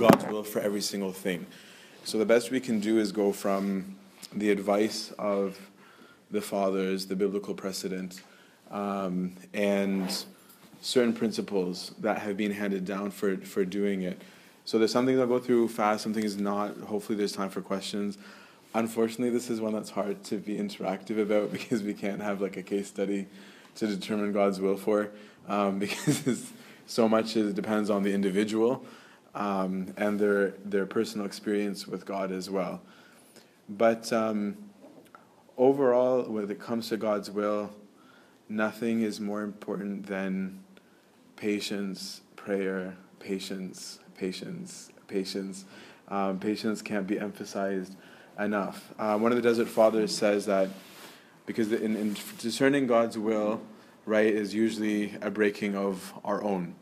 God's will for every single thing. So the best we can do is go from the advice of the fathers, the biblical precedent, um, and certain principles that have been handed down for, for doing it. So there's some things I'll go through fast, some things not. Hopefully, there's time for questions. Unfortunately, this is one that's hard to be interactive about because we can't have like a case study to determine God's will for, um, because so much is, depends on the individual um, and their their personal experience with God as well. But um, overall, when it comes to God's will, nothing is more important than patience, prayer, patience, patience, patience. Um, patience can't be emphasized enough. Uh, one of the Desert Fathers says that because in, in discerning God's will, right, is usually a breaking of our own.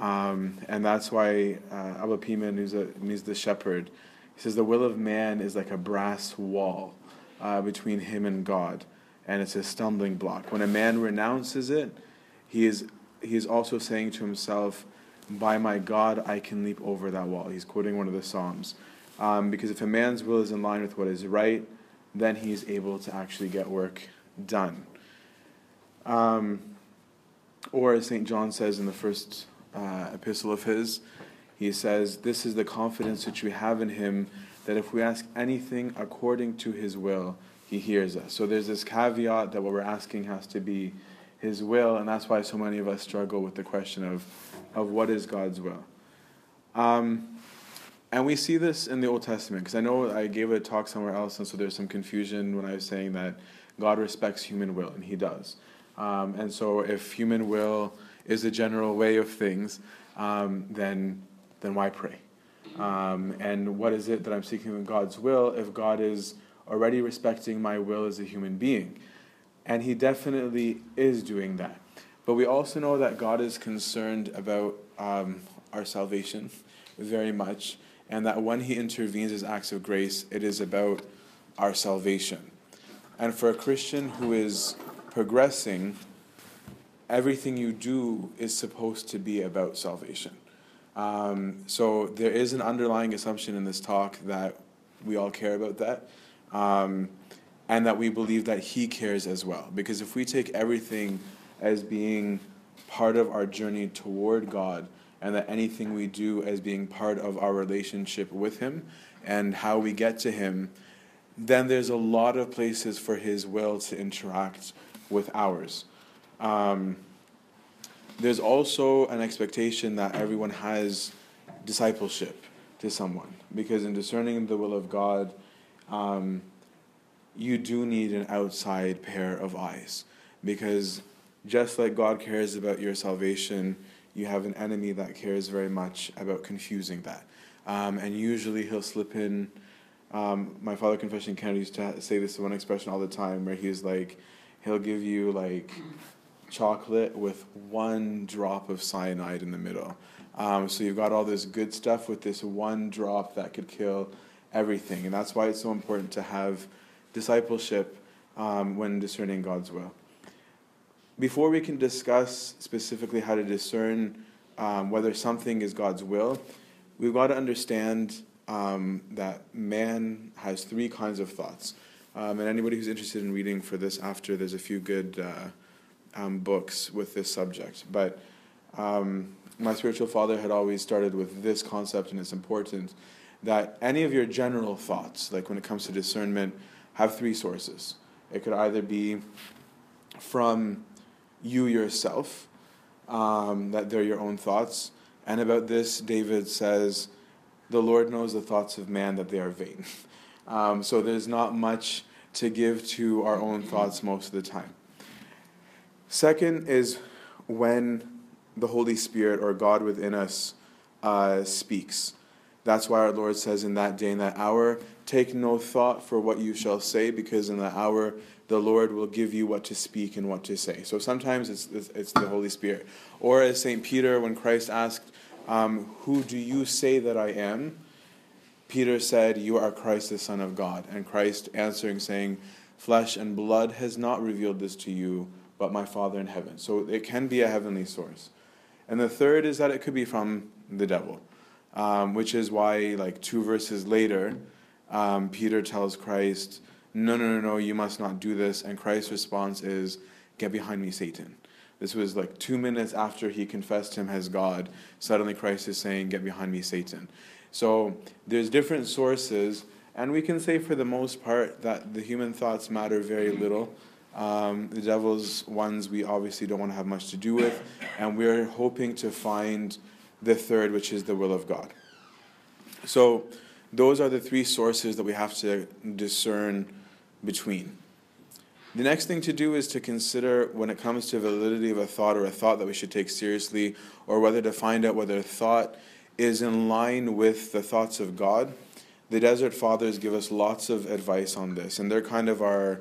Um, and that's why uh, Abba Pimen, who's the shepherd, he says the will of man is like a brass wall uh, between him and God, and it's a stumbling block. When a man renounces it, he is, he is also saying to himself, By my God, I can leap over that wall. He's quoting one of the Psalms. Um, because if a man's will is in line with what is right, then he is able to actually get work done. Um, or as St. John says in the first uh, epistle of his, he says, This is the confidence which we have in him, that if we ask anything according to his will, he hears us. So there's this caveat that what we're asking has to be his will, and that's why so many of us struggle with the question of, of what is God's will. Um, and we see this in the Old Testament, because I know I gave a talk somewhere else, and so there's some confusion when I was saying that God respects human will, and he does. Um, and so if human will is the general way of things, um, then then why pray? Um, and what is it that I'm seeking in God's will if God is already respecting my will as a human being? And He definitely is doing that. But we also know that God is concerned about um, our salvation very much, and that when He intervenes as acts of grace, it is about our salvation. And for a Christian who is progressing everything you do is supposed to be about salvation. Um, so there is an underlying assumption in this talk that we all care about that, um, and that we believe that He cares as well. Because if we take everything as being part of our journey toward God, and that anything we do as being part of our relationship with Him and how we get to Him, then there's a lot of places for His will to interact with ours. Um, there's also an expectation that everyone has discipleship to someone because in discerning the will of God, um, you do need an outside pair of eyes because just like God cares about your salvation, you have an enemy that cares very much about confusing that. Um, and usually he'll slip in. Um, my father, Confession Kennedy, used to say this one expression all the time where he's like, he'll give you like chocolate with one drop of cyanide in the middle. Um, so you've got all this good stuff with this one drop that could kill everything. And that's why it's so important to have discipleship um, when discerning God's will. Before we can discuss specifically how to discern um, whether something is God's will, we've got to understand um, that man has three kinds of thoughts. Um, and anybody who's interested in reading for this after, there's a few good uh, um, books with this subject. But um, my spiritual father had always started with this concept, and it's important that any of your general thoughts, like when it comes to discernment, have three sources. It could either be from you yourself, um, that they're your own thoughts. And about this, David says, The Lord knows the thoughts of man, that they are vain. Um, so there's not much to give to our own thoughts most of the time. Second is when the Holy Spirit or God within us uh, speaks. That's why our Lord says in that day, in that hour, take no thought for what you shall say, because in that hour the Lord will give you what to speak and what to say. So sometimes it's, it's, the Holy Spirit. Or as St. Peter, when Christ asked, um, Who do you say that I am? Peter said, You are Christ, the Son of God. And Christ answering, saying, Flesh and blood has not revealed this to you, but my Father in heaven. So it can be a heavenly source. And the third is that it could be from the devil. um, which is why, like two verses later, um, Peter tells Christ, No, no, no, no, you must not do this. And Christ's response is, Get behind me, Satan. This was like two minutes after he confessed him as God. Suddenly, Christ is saying, Get behind me, Satan. So there's different sources, and we can say for the most part that the human thoughts matter very little. Um, the devil's ones we obviously don't want to have much to do with, and we're hoping to find the third, which is the will of God. So, those are the three sources that we have to discern between. The next thing to do is to consider when it comes to validity of a thought or a thought that we should take seriously, or whether to find out whether a thought is in line with the thoughts of God. The Desert Fathers give us lots of advice on this, and they're kind of our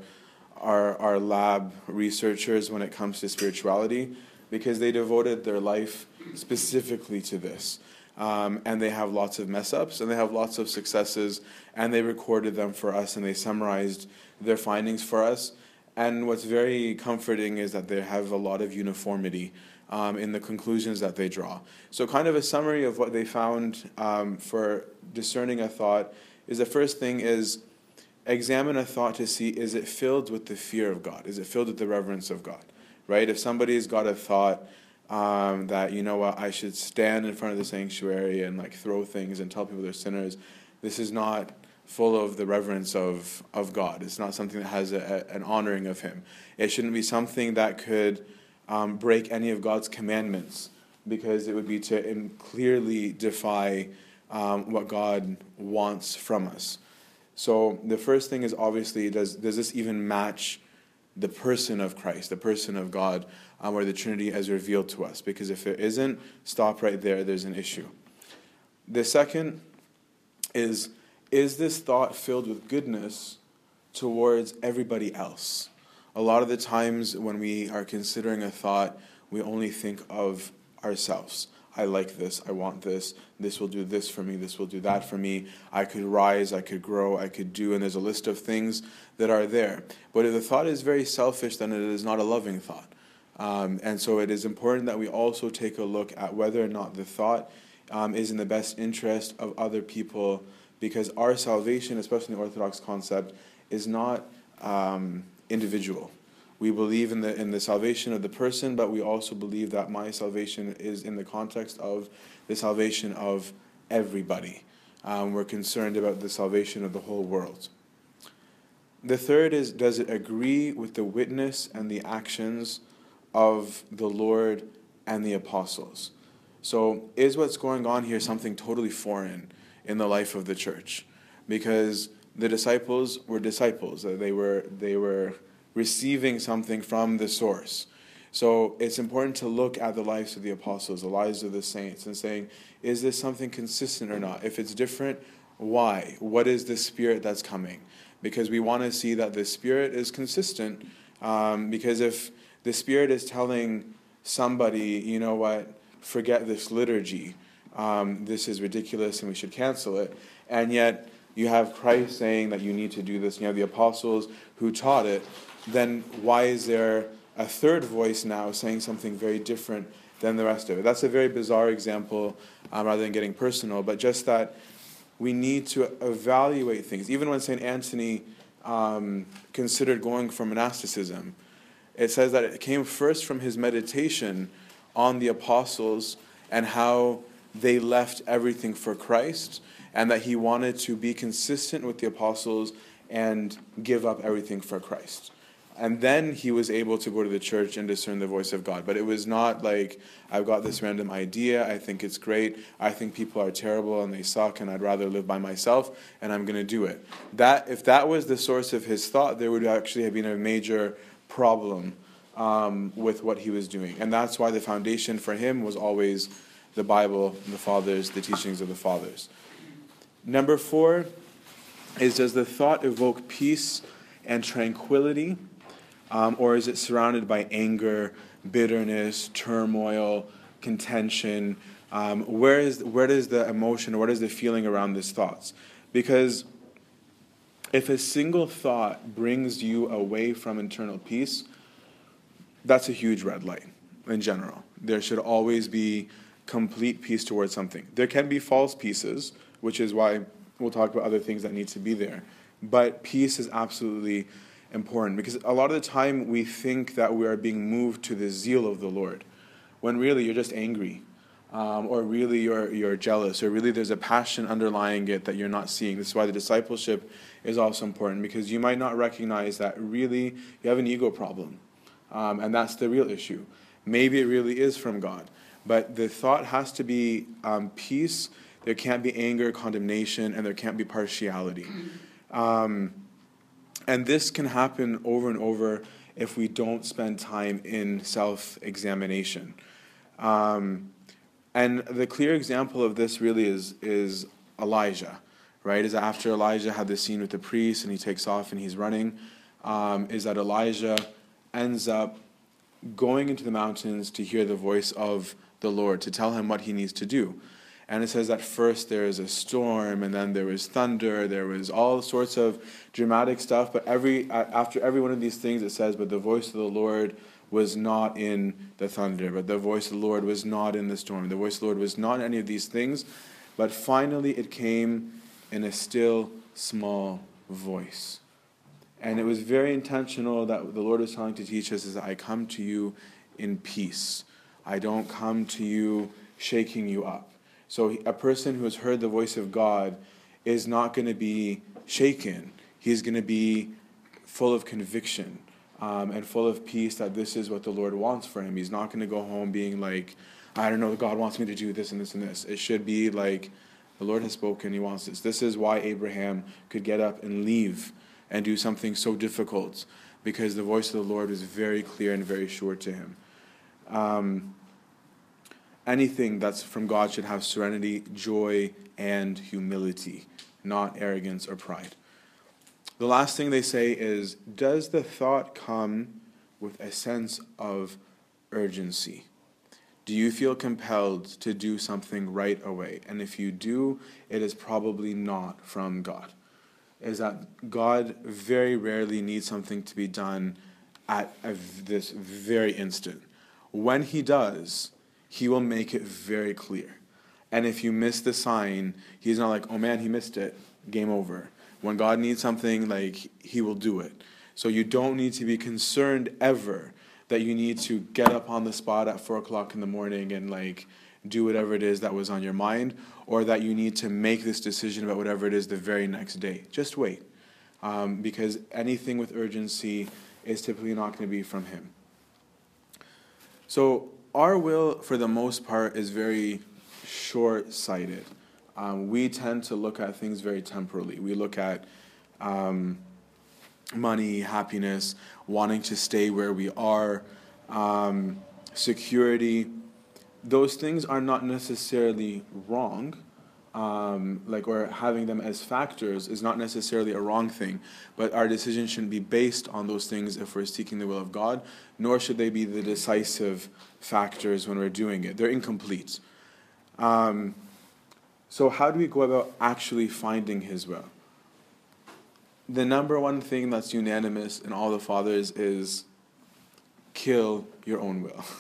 our, our lab researchers when it comes to spirituality because they devoted their life specifically to this. Um, and they have lots of mess ups and they have lots of successes, and they recorded them for us and they summarized their findings for us. And what's very comforting is that they have a lot of uniformity um, in the conclusions that they draw. So, kind of a summary of what they found um, for discerning a thought is the first thing is examine a thought to see is it filled with the fear of God? Is it filled with the reverence of God? Right? If somebody's got a thought um, that, you know what, I should stand in front of the sanctuary and like throw things and tell people they're sinners, this is not full of the reverence of, of God. It's not something that has a, a, an honoring of Him. It shouldn't be something that could um, break any of God's commandments because it would be to clearly defy um, what God wants from us. So the first thing is obviously does does this even match the person of Christ, the person of God, um, or the Trinity as revealed to us? Because if it isn't, stop right there. There's an issue. The second is is this thought filled with goodness towards everybody else? A lot of the times when we are considering a thought, we only think of ourselves. I like this, I want this, this will do this for me, this will do that for me. I could rise, I could grow, I could do, and there's a list of things that are there. But if the thought is very selfish, then it is not a loving thought. Um, and so it is important that we also take a look at whether or not the thought um, is in the best interest of other people, because our salvation, especially in the Orthodox concept, is not um, individual we believe in the in the salvation of the person, but we also believe that my salvation is in the context of the salvation of everybody. Um, we're concerned about the salvation of the whole world. The third is does it agree with the witness and the actions of the Lord and the apostles? So, is what's going on here something totally foreign in the life of the church? Because the disciples were disciples. They were they were receiving something from the source. So it's important to look at the lives of the apostles, the lives of the saints, and saying, is this something consistent or not? If it's different, why? What is the spirit that's coming? Because we want to see that the spirit is consistent. Um, because if the spirit is telling somebody, you know what, forget this liturgy, um, this is ridiculous and we should cancel it, and yet you have Christ saying that you need to do this, you have the apostles who taught it, then why is there a third voice now saying something very different than the rest of it? That's a very bizarre example, um, rather than getting personal, but just that we need to evaluate things. Even when St. Anthony um, considered going for monasticism, it says that it came first from his meditation on the apostles and how they left everything for Christ, and that he wanted to be consistent with the apostles and give up everything for Christ and then he was able to go to the church and discern the voice of God. But it was not like, I've got this random idea, I think it's great, I think people are terrible and they suck, and I'd rather live by myself, and I'm going to do it. That, if that was the source of his thought, there would actually have been a major problem um, with what he was doing. And that's why the foundation for him was always the Bible, the fathers, the teachings of the fathers. Number four is Does the thought evoke peace and tranquility? Um, or is it surrounded by anger, bitterness, turmoil, contention? Um, where, is, where does the emotion, what is the feeling around these thoughts? Because if a single thought brings you away from internal peace, that's a huge red light in general. There should always be complete peace towards something. There can be false peaces, which is why we'll talk about other things that need to be there. But peace is absolutely important because a lot of the time we think that we are being moved to the zeal of the Lord, when really you're just angry, um, or really you're, you're jealous, or really there's a passion underlying it that you're not seeing. This is why the discipleship is also important because you might not recognize that really you have an ego problem, um, and that's the real issue. Maybe it really is from God, but the thought has to be um, peace. There can't be anger, condemnation, and there can't be partiality. And this can happen over and over if we don't spend time in self examination. Um, and the clear example of this really is, is Elijah, right? Is after Elijah had this scene with the priest and he takes off and he's running, um, is that Elijah ends up going into the mountains to hear the voice of the Lord, to tell him what he needs to do. And it says that first there is a storm, and then there was thunder, there was all sorts of dramatic stuff. But every after every one of these things, it says, "But the voice of the Lord was not in the thunder, but the voice of the Lord was not in the storm. The voice of the Lord was not in any of these things, but finally it came in a still small voice." And it was very intentional that the Lord was trying to teach us is I come to you in peace. I don't come to you shaking you up. So a person who has heard the voice of God is not going to be shaken. He's going to be full of conviction um, and full of peace that this is what the Lord wants for him. He's not going to go home being like, I don't know, God wants me to do this and this and this. It should be like, the Lord has spoken, He wants this. This is why Abraham could get up and leave and do something so difficult because the voice of the Lord was very clear and very sure to him. Um, anything that's from God should have serenity, joy, and humility, not arrogance or pride. The last thing they say is Does the thought come with a sense of urgency? Do you feel compelled to do something right away? And if you do, it is probably not from God. Is that God very rarely needs something to be done at this very instant. When He does, he will make it very clear. And if you miss the sign, he's not like, oh man, he missed it, game over. When God needs something, like, he will do it. So you don't need to be concerned ever that you need to get up on the spot at four o'clock in the morning and like do whatever it is that was on your mind, or that you need to make this decision about whatever it is the very next day. Just wait. Um, because anything with urgency is typically not going to be from Him. So our will, for the most part, is very short sighted. Um, we tend to look at things very temporally. We look at um, money, happiness, wanting to stay where we are, um, security. Those things are not necessarily wrong um, like or having them as factors is not necessarily a wrong thing, but our decision shouldn't be based on those things if we're seeking the will of God, nor should they be the decisive factors when we're doing it. They're incomplete. Um, so, how do we go about actually finding His will? The number one thing that's unanimous in all the fathers is kill your own will.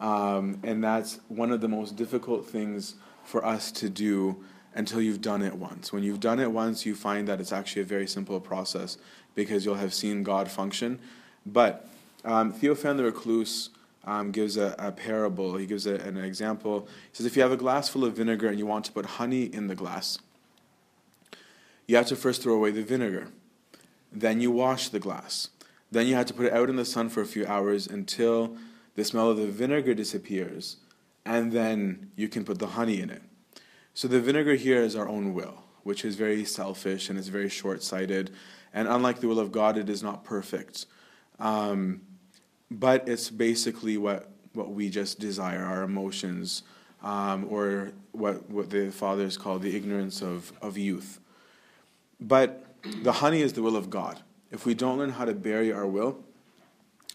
Um, and that's one of the most difficult things for us to do until you've done it once. When you've done it once, you find that it's actually a very simple process because you'll have seen God function. But um, Theophan the Recluse um, gives a, a, parable, he gives a, an example. He says, If you have a glass full of vinegar and you want to put honey in the glass, you have to first throw away the vinegar. Then you wash the glass. Then you have to put it out in the sun for a few hours until the smell of the vinegar disappears and then you can put the honey in it. So the vinegar here is our own will, which is very selfish and is very short sighted. And unlike the will of God, it is not perfect. Um, but it's basically what, what we just desire, our emotions, um, or what, what the fathers call the ignorance of, of youth. But the honey is the will of God. If we don't learn how to bury our will,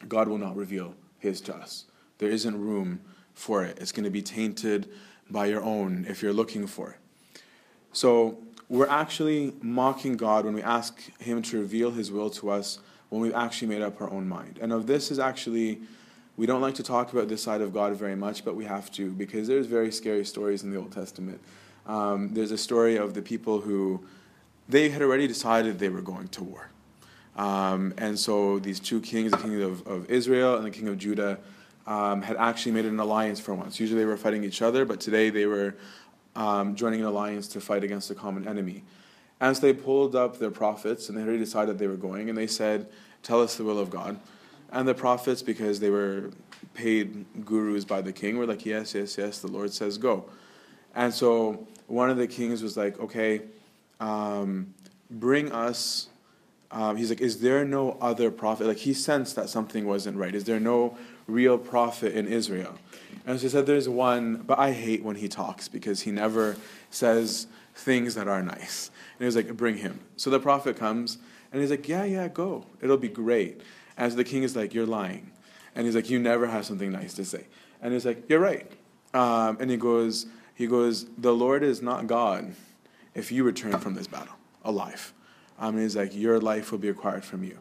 God will not reveal His to us. There isn't room for it. It's going to be tainted by your own if you're looking for it. So we're actually mocking God when we ask Him to reveal His will to us when we've actually made up our own mind. And of this is actually we don't like to talk about this side of God very much, but we have to because there's very scary stories in the Old Testament. Um, there's a story of the people who they had already decided they were going to war. Um, and so these two kings, the king of, of Israel and the king of Judah, um, had actually made an alliance for once. Usually they were fighting each other, but today they were um, joining an alliance to fight against a common enemy. As they pulled up their prophets, and they already decided they were going, and they said, Tell us the will of God. And the prophets, because they were paid gurus by the king, were like, Yes, yes, yes, the Lord says go. And so one of the kings was like, Okay, um, bring us. Um, he's like, Is there no other prophet? Like, he sensed that something wasn't right. Is there no real prophet in Israel? And so he said, There's one, but I hate when he talks because he never says things that are nice. And he was like, Bring him. So the prophet comes and he's like, Yeah, yeah, go. It'll be great. As the king is like, You're lying. And he's like, You never have something nice to say. And he's like, You're right. Um, and he goes, he goes, The Lord is not God if you return from this battle alive. Um, and he's like, Your life will be acquired from you.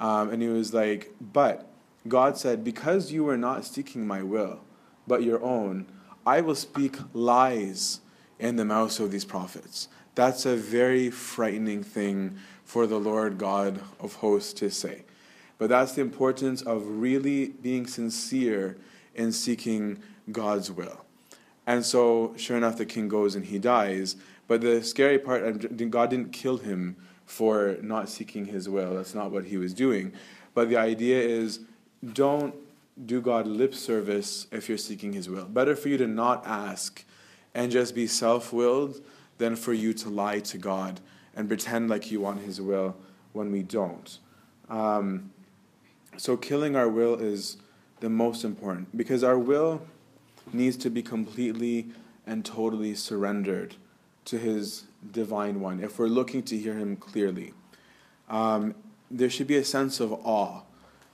Um, and he was like, But God said, Because you were not seeking my will, but your own, I will speak lies in the mouths of these prophets. That's a very frightening thing for the Lord God of hosts to say. But that's the importance of really being sincere in seeking God's will. And so, sure enough, the king goes and he dies. But the scary part, God didn't kill him for not seeking his will. That's not what he was doing. But the idea is don't do God lip service if you're seeking his will. Better for you to not ask and just be self willed than for you to lie to God and pretend like you want his will when we don't. Um, so, killing our will is the most important because our will needs to be completely and totally surrendered to His divine one if we're looking to hear Him clearly. Um, there should be a sense of awe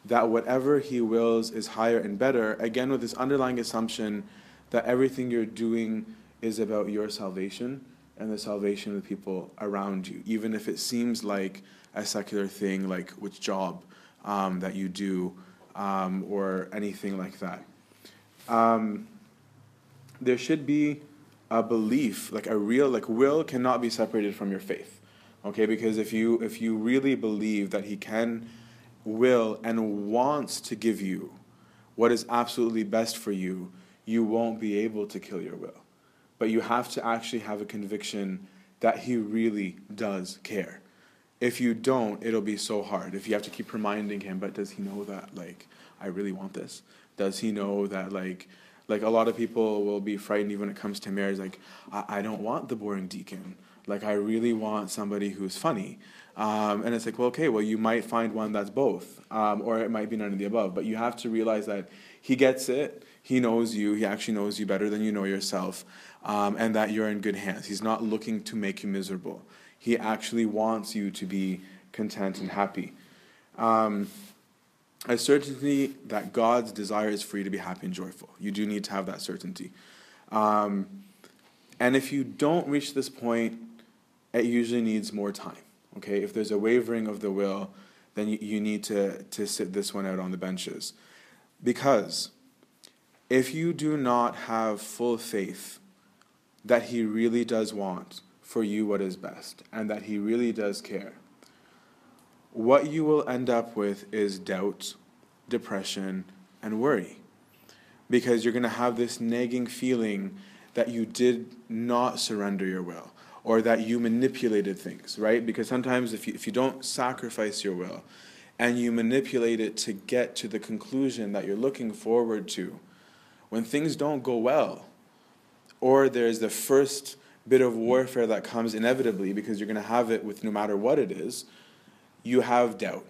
that whatever He wills is higher and better, again, with this underlying assumption that everything you're doing is about your salvation and the salvation of the people around you, even if it seems like a secular thing, like which job um, that you do um, or anything like that. Um, there should be a belief, like a real, like will cannot be separated from your faith. Okay, because if you if you really believe that He can, will, and wants to give you what is absolutely best for you, you won't be able to kill your will. But you have to actually have a conviction that He really does care. If you don't, it'll be so hard. If you have to keep reminding Him, but does He know that, like, I really want this? Does He know that, like, like a lot of people will be frightened even when it comes to marriage like I, I don't want the boring deacon like i really want somebody who's funny um, and it's like well okay well you might find one that's both um, or it might be none of the above but you have to realize that he gets it he knows you he actually knows you better than you know yourself um, and that you're in good hands he's not looking to make you miserable he actually wants you to be content and happy um, a certainty that God's desire is for you to be happy and joyful. You do need to have that certainty. Um, and if you don't reach this point, it usually needs more time. Okay, if there's a wavering of the will, then you, you need to, to sit this one out on the benches. Because if you do not have full faith that He really does want for you what is best and that He really does care, what you will end up with is doubt, depression, and worry. Because you're going to have this nagging feeling that you did not surrender your will or that you manipulated things, right? Because sometimes if you, if you don't sacrifice your will and you manipulate it to get to the conclusion that you're looking forward to, when things don't go well, or there's the first bit of warfare that comes inevitably because you're going to have it with no matter what it is, you have doubt.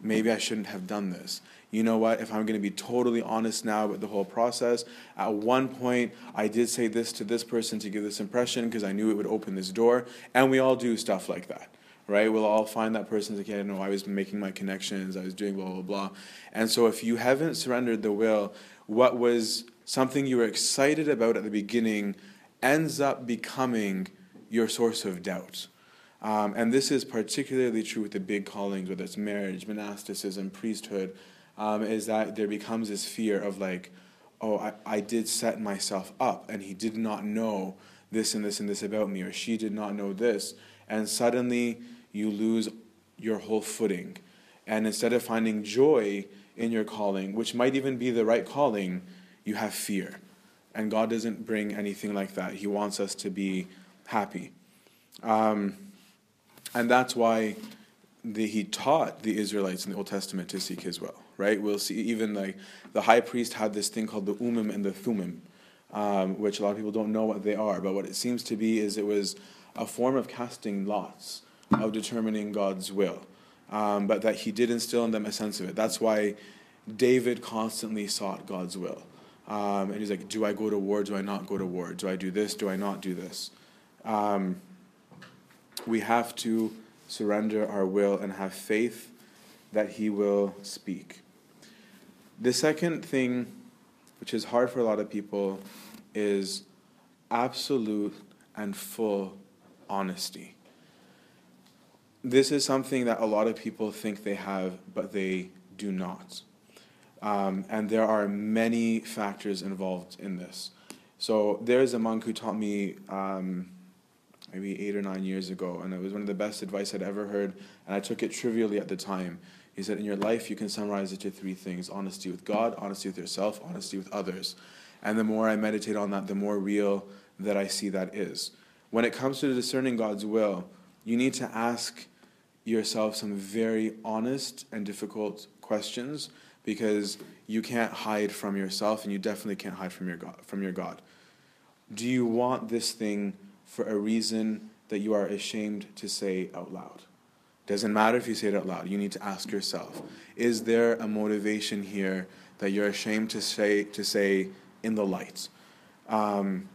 Maybe I shouldn't have done this. You know what? If I'm going to be totally honest now about the whole process, at one point I did say this to this person to give this impression because I knew it would open this door. And we all do stuff like that, right? We'll all find that person like, yeah, no, I was making my connections, I was doing blah, blah, blah. And so if you haven't surrendered the will, what was something you were excited about at the beginning ends up becoming your source of doubt. Um, and this is particularly true with the big callings, whether it's marriage, monasticism, priesthood, um, is that there becomes this fear of like, oh, I, I did set myself up and he did not know this and this and this about me, or she did not know this. And suddenly you lose your whole footing. And instead of finding joy in your calling, which might even be the right calling, you have fear. And God doesn't bring anything like that. He wants us to be happy. Um, and that's why the, he taught the Israelites in the Old Testament to seek his will, right? We'll see even like the high priest had this thing called the Urim and the Thummim, um, which a lot of people don't know what they are, but what it seems to be is it was a form of casting lots, of determining God's will. Um, but that he did instill in them a sense of it. That's why David constantly sought God's will. Um, and he's like, Do I go to war? Do I not go to war? Do I do this? Do I not do this? Um, we have to surrender our will and have faith that He will speak. The second thing, which is hard for a lot of people, is absolute and full honesty. This is something that a lot of people think they have, but they do not. Um, and there are many factors involved in this. So there's a monk who taught me um, maybe eight or nine years ago, and it was one of the best advice I'd ever heard, and I took it trivially at the time. He said, In your life, you can summarize it to three things honesty with God, honesty with yourself, honesty with others. And the more I meditate on that, the more real that I see that is. When it comes to discerning God's will, you need to ask yourself some very honest and difficult questions because you can't hide from yourself and you definitely can't hide from your God, from your God. Do you want this thing for a reason that you are ashamed to say out loud. Doesn't matter if you say it out loud. You need to ask yourself: Is there a motivation here that you're ashamed to say to say in the light? Um,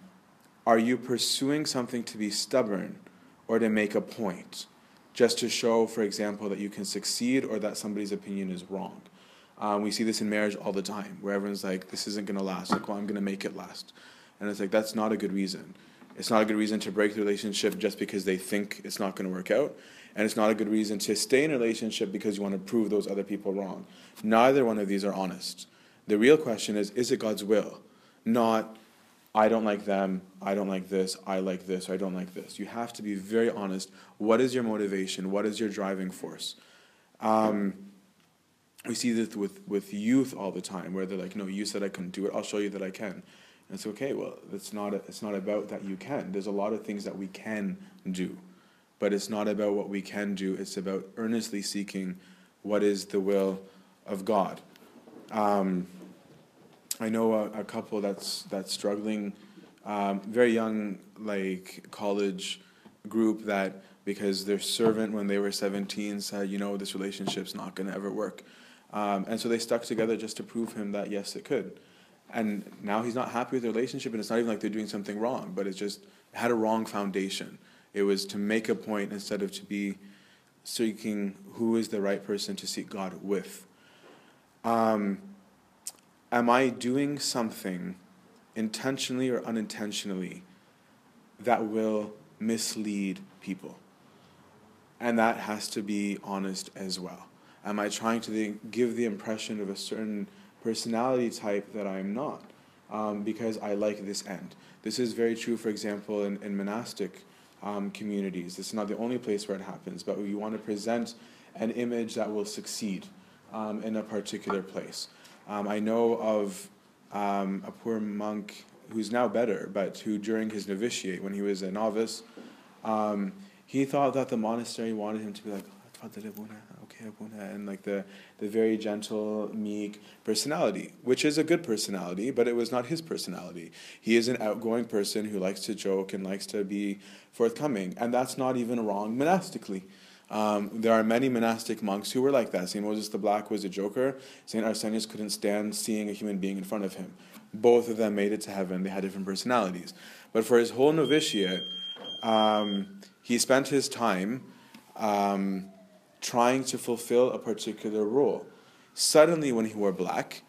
are you pursuing something to be stubborn or to make a point, just to show, for example, that you can succeed or that somebody's opinion is wrong? Um, we see this in marriage all the time, where everyone's like, "This isn't going to last." Like, well, I'm going to make it last, and it's like that's not a good reason. It's not a good reason to break the relationship just because they think it's not going to work out. And it's not a good reason to stay in a relationship because you want to prove those other people wrong. Neither one of these are honest. The real question is is it God's will? Not, I don't like them, I don't like this, I like this, I don't like this. You have to be very honest. What is your motivation? What is your driving force? Um, we see this with, with youth all the time where they're like, no, you said I couldn't do it, I'll show you that I can. And it's okay. Well, it's not. A, it's not about that you can. There's a lot of things that we can do, but it's not about what we can do. It's about earnestly seeking what is the will of God. Um, I know a, a, couple that's that's struggling, um, very young, like college group that because their servant when they were 17 said, you know, this relationship's not going to ever work, um, and so they stuck together just to prove him that yes, it could. And now he's not happy with the relationship and it's not even like they're doing something wrong but it's just had a wrong foundation. It was to make a point instead of to be seeking who is the right person to seek god with. Um, am i doing something intentionally or unintentionally that will mislead people and that has to be honest as well am i trying to give the impression of a certain personality type that I'm not um, because I like this end. This is very true, for example, in, in monastic um, communities. This is not the only place where it happens, but we want to present an image that will succeed um, in a particular place. Um, I know of um, a poor monk who's now better, but who during his novitiate, when he was a novice, um, he thought that the monastery wanted him to be like, okay, and like the, the very gentle, meek personality, which is a good personality, but it was not his personality. He is an outgoing person who likes to joke and likes to be forthcoming, and that's not even wrong monastically. Um, there are many monastic monks who were like that. St. Moses the Black was a joker. St. Arsenius couldn't stand seeing a human being in front of him. Both of them made it to heaven. They had different personalities. But for his whole novitiate, um, he spent his time um, trying to fulfill a particular role. Suddenly, when he wore black,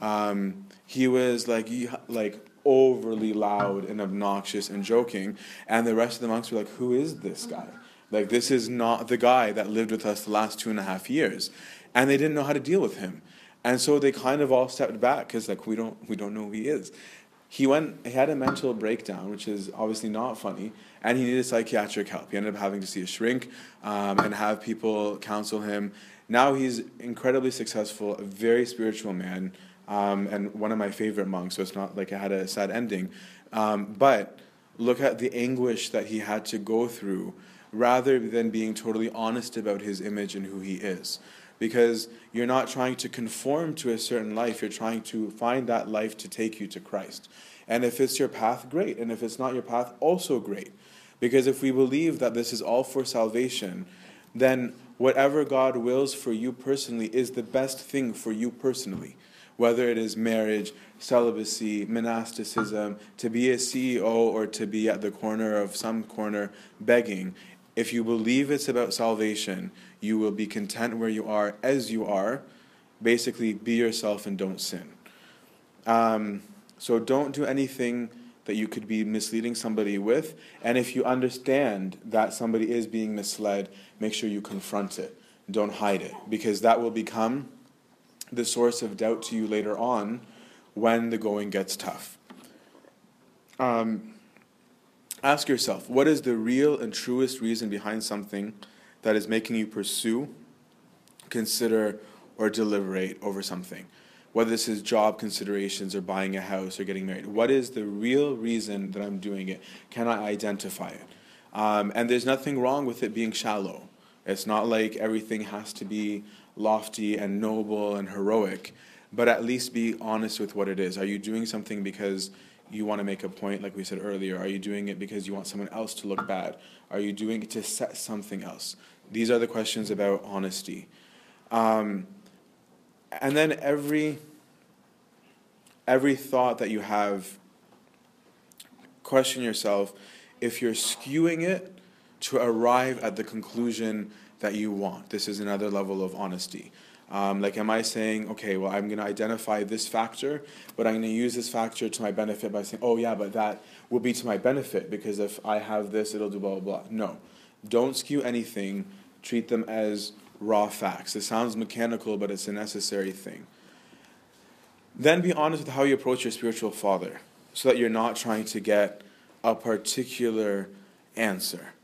um, he was like like overly loud and obnoxious and joking, and the rest of the monks were like, "Who is this guy? Like this is not the guy that lived with us the last two and a half years," and they didn't know how to deal with him. And so they kind of all stepped back because like we don't we don't know who he is. He went he had a mental breakdown, which is obviously not funny, and he needed psychiatric help. He ended up having to see a shrink um, and have people counsel him. Now he's incredibly successful, a very spiritual man, um, and one of my favorite monks. So it's not like it had a sad ending, um, but look at the anguish that he had to go through, rather than being totally honest about his image and who he is because you're not trying to conform to a certain life, you're trying to find that life to take you to Christ. And if it's your path, great. And if it's not your path, also great. Because if we believe that this is all for salvation, then whatever God wills for you personally is the best thing for you personally. Whether it is marriage, celibacy, monasticism, to be a CEO or to be at the corner of some corner begging, if you believe it's about salvation, you will be content where you are as you are. Basically, be yourself and don't sin. Um, so don't do anything that you could be misleading somebody with. And if you understand that somebody is being misled, make sure you confront it. Don't hide it, because that will become the source of doubt to you later on when the going gets tough. Um, Ask yourself what is the real and truest reason behind something that is making you pursue, consider, or deliberate over something? Whether this is job considerations or buying a house or getting married. What is the real reason that I'm doing it? Can I identify it? Um, and there's nothing wrong with it being shallow. It's not like everything has to be lofty and noble and heroic, but at least be honest with what it is. Are you doing something because you want to make a point, like we said earlier? Are you doing it because you want someone else to look bad? Are you doing it to set something else? These are the questions about honesty. Um, and then every every thought that you have, question yourself if you're skewing it to arrive at the conclusion that you want. This is another level of honesty. Um, like, am I saying, okay, well, I'm going to identify this factor, but I'm going to use this factor to my benefit by saying, oh, yeah, but that will be to my benefit because if I have this, it'll do blah, blah, blah. No. Don't skew anything. Treat them as raw facts. It sounds mechanical, but it's a necessary thing. Then be honest with how you approach your spiritual father so that you're not trying to get a particular answer.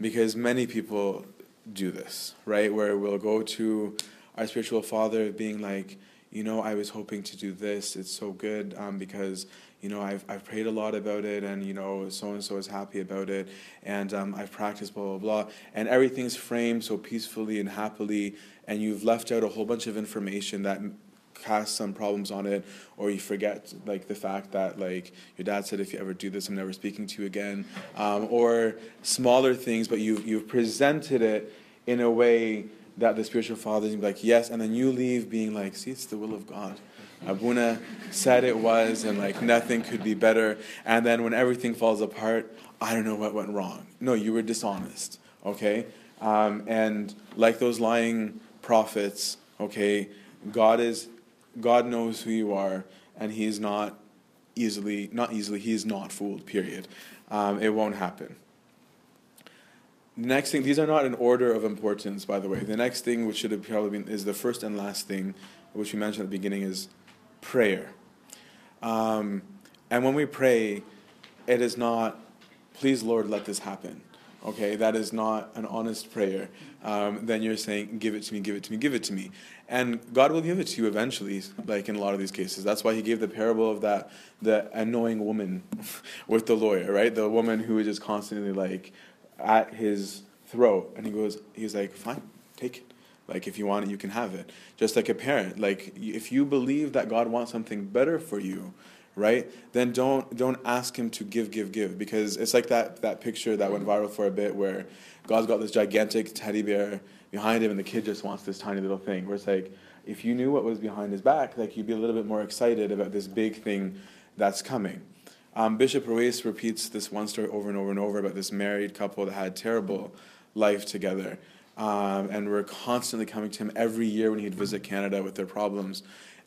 Because many people do this, right? Where we'll go to our spiritual father being like, you know, I was hoping to do this. It's so good um, because you know I've I've prayed a lot about it, and you know so and so is happy about it, and um, I've practiced blah blah blah, and everything's framed so peacefully and happily, and you've left out a whole bunch of information that casts some problems on it, or you forget like the fact that like your dad said if you ever do this, I'm never speaking to you again, um, or smaller things, but you you've presented it in a way that the spiritual father is like, yes, and then you leave being like, see, it's the will of God. Abuna said it was, and like nothing could be better. And then when everything falls apart, I don't know what went wrong. No, you were dishonest, okay? Um, and like those lying prophets, okay, God is, God knows who you are, and He's not easily, not easily, He's not fooled. Period. Um, it won't happen. The next thing, these are not in order of importance, by the way. The next thing, which should have probably been, is the first and last thing, which we mentioned at the beginning, is prayer. Um, and when we pray, it is not, please, Lord, let this happen. Okay, that is not an honest prayer. Um, then you're saying, give it to me, give it to me, give it to me. And God will give it to you eventually, like in a lot of these cases. That's why he gave the parable of that, the annoying woman with the lawyer, right? The woman who is just constantly like, at his throat and he goes he's like fine take it. Like if you want it you can have it. Just like a parent like if you believe that god wants something better for you right then don't don't ask him to give give give because it's like that that picture that went viral for a bit where god's got this gigantic teddy bear behind him and the kid just wants this tiny little thing where it's like if you knew what was behind his back like you'd be a little bit more excited about this big thing that's coming um, Bishop Ruiz repeats this one story over and over and over about this married couple that had terrible life together. Um, and were constantly coming to him every year when he'd visit Canada with their problems.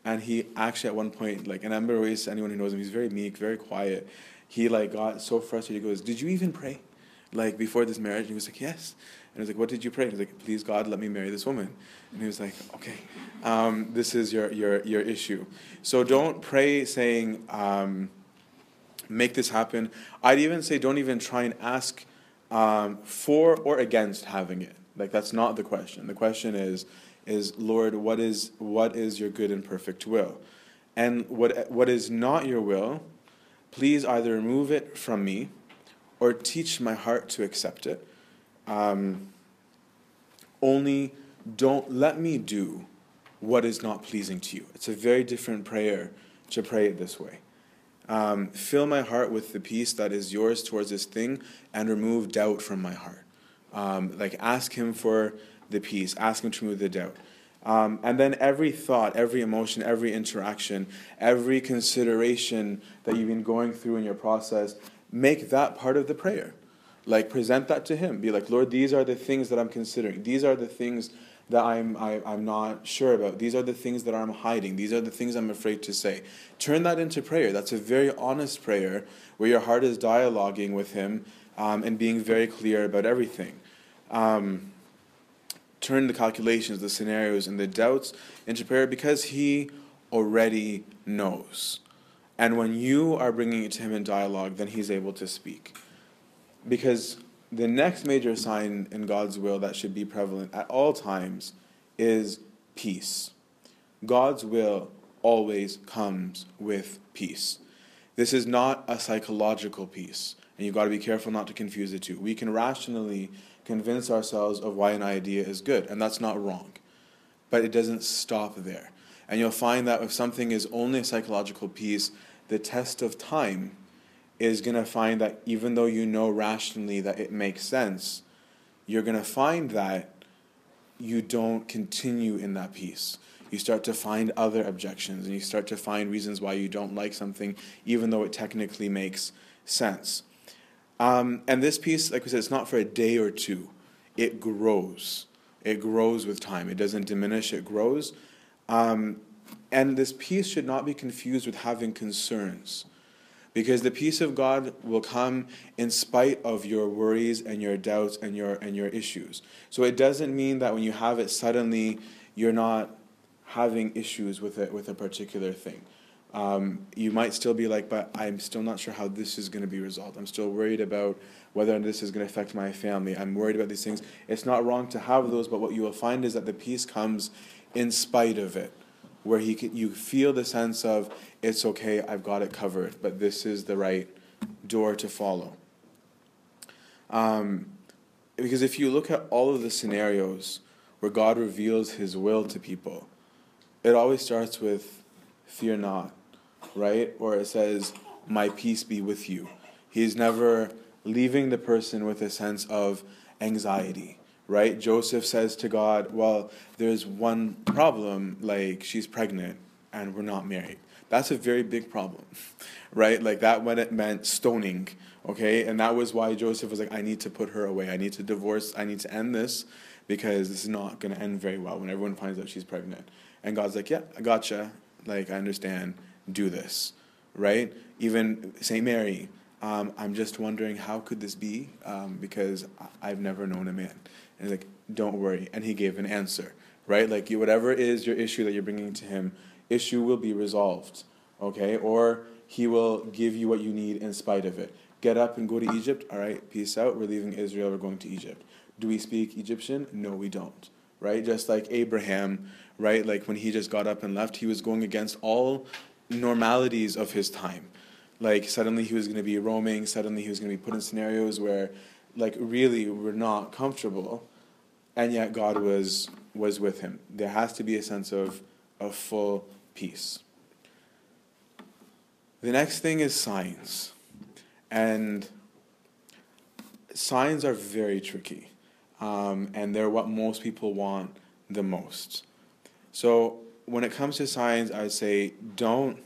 And he actually at one point, like, and Anba Ruiz, anyone who knows him, he's very meek, very quiet. He like got so frustrated. He goes, "Did you even pray? like before this marriage? And he was like, yes. And I was like, what did you pray? He was like, please God, let me marry this woman. And he was like, okay, um, this is your, your, your issue. So don't pray saying, um, make this happen. I'd even say don't even try and ask um, for or against having it. Like that's not the question. The question is, is Lord, what is what is your good and perfect will? And what what is not your will, please either remove it from me, or teach my heart to accept it. Um, only don't let me do what is not pleasing to you. It's a very different prayer to pray it this way. Um, fill my heart with the peace that is yours towards this thing and remove doubt from my heart. Um, like, ask Him for the peace, ask Him to remove the doubt. Um, and then every thought, every emotion, every interaction, every consideration that you've been going through in your process, make that part of the prayer. Like, present that to Him. Be like, Lord, these are the things that I'm considering. These are the things that I'm, I, am i am not sure about. These are the things that I'm hiding. These are the things I'm afraid to say. Turn that into prayer. That's a very honest prayer where your heart is dialoguing with Him um, and being very clear about everything. Um, turn the calculations, the scenarios, and the doubts into prayer because He already knows. And when you are bringing it to Him in dialogue, then He's able to speak. Because the next major sign in God's will that should be prevalent at all times is peace. God's will always comes with peace. This is not a psychological peace, and you've got to be careful not to confuse the two. We can rationally convince ourselves of why an idea is good, and that's not wrong. But it doesn't stop there. And you'll find that if something is only a psychological peace, the test of time is going to find that even though you know rationally that it makes sense, you're going to find that you don't continue in that peace. You start to find other objections and you start to find reasons why you don't like something, even though it technically makes sense. Um, and this peace, like we said, it's not for a day or two, it grows. It grows with time, it doesn't diminish, it grows. Um, and this peace should not be confused with having concerns because the peace of God will come in spite of your worries and your doubts and your and your issues. So it doesn't mean that when you have it suddenly you're not having issues with it with a particular thing. Um, you might still be like, but I'm still not sure how this is going to be resolved. I'm still worried about whether this is going to affect my family. I'm worried about these things. It's not wrong to have those, but what you will find is that the peace comes in spite of it where he you feel the sense of it's okay, I've got it covered, but this is the right door to follow. Um, because if you look at all of the scenarios where God reveals His will to people, it always starts with "Fear not," right? Or it says, "My peace be with you." He's never leaving the person with a sense of anxiety right? Joseph says to God, Well, there's one problem, like she's pregnant and we're not married. That's a very big problem, right? Like that when it meant stoning, okay? And that was why Joseph was like, I need to put her away. I need to divorce. I need to end this because this is not going to end very well when everyone finds out she's pregnant. And God's like, Yeah, I gotcha. Like, I understand. Do this, right? Even St. Mary, um, I'm just wondering how could this be um, because I've never known a man. And like, don't worry. And he gave an answer, right? Like, whatever is your issue that you're bringing to him, issue will be resolved, okay? Or he will give you what you need in spite of it. Get up and go to Egypt. All right, peace out. We're leaving Israel. We're going to Egypt. Do we speak Egyptian? No, we don't. Right? Just like Abraham, right? Like when he just got up and left, he was going against all normalities of his time. Like suddenly he was going to be roaming. Suddenly he was going to be put in scenarios where like really we're not comfortable, and yet God was was with him. There has to be a sense of of full peace. The next thing is signs. And signs are very tricky. Um, and they're what most people want the most. So when it comes to signs, I say don't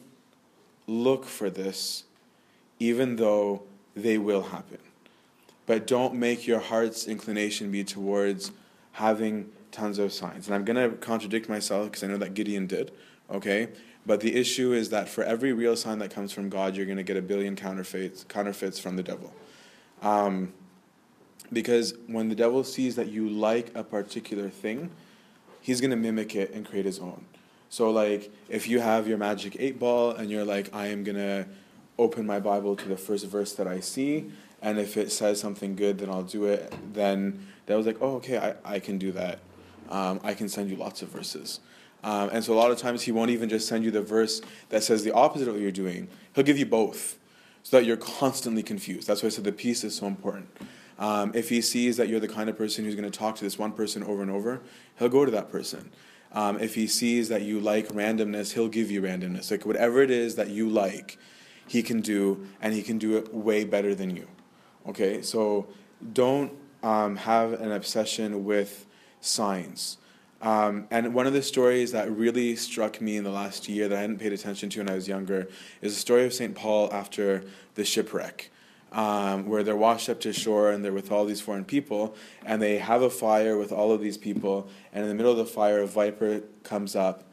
look for this, even though they will happen but don't make your heart's inclination be towards having tons of signs. And I'm going to contradict myself because I know that Gideon did, okay? But the issue is that for every real sign that comes from God, you're going to get a billion counterfeits, counterfeits from the devil. Um, Because when the devil sees that you like a particular thing, he's going to mimic it and create his own. So, like, if you have your magic eight ball and you're like, I am going to open my Bible to the first verse that I see, and if it says something good, then I'll do it, then that was like, oh, okay, I, I can do that. Um, I can send you lots of verses. Um, and so, a lot of times, he won't even just send you the verse that says the opposite of what you're doing, he'll give you both so that you're constantly confused. That's why I said the peace is so important. Um, if he sees that you're the kind of person who's going to talk to this one person over and over, he'll go to that person. Um, if he sees that you like randomness, he'll give you randomness. Like whatever it is that you like, he can do, and he can do it way better than you. Okay, so don't um, have an obsession with signs. Um, and one of the stories that really struck me in the last year that I hadn't paid attention to when I was younger is the story of St. Paul after the shipwreck um, where they're washed up to shore and they're with all these foreign people, and they have a fire with all of these people, and in the middle of the fire, a viper comes up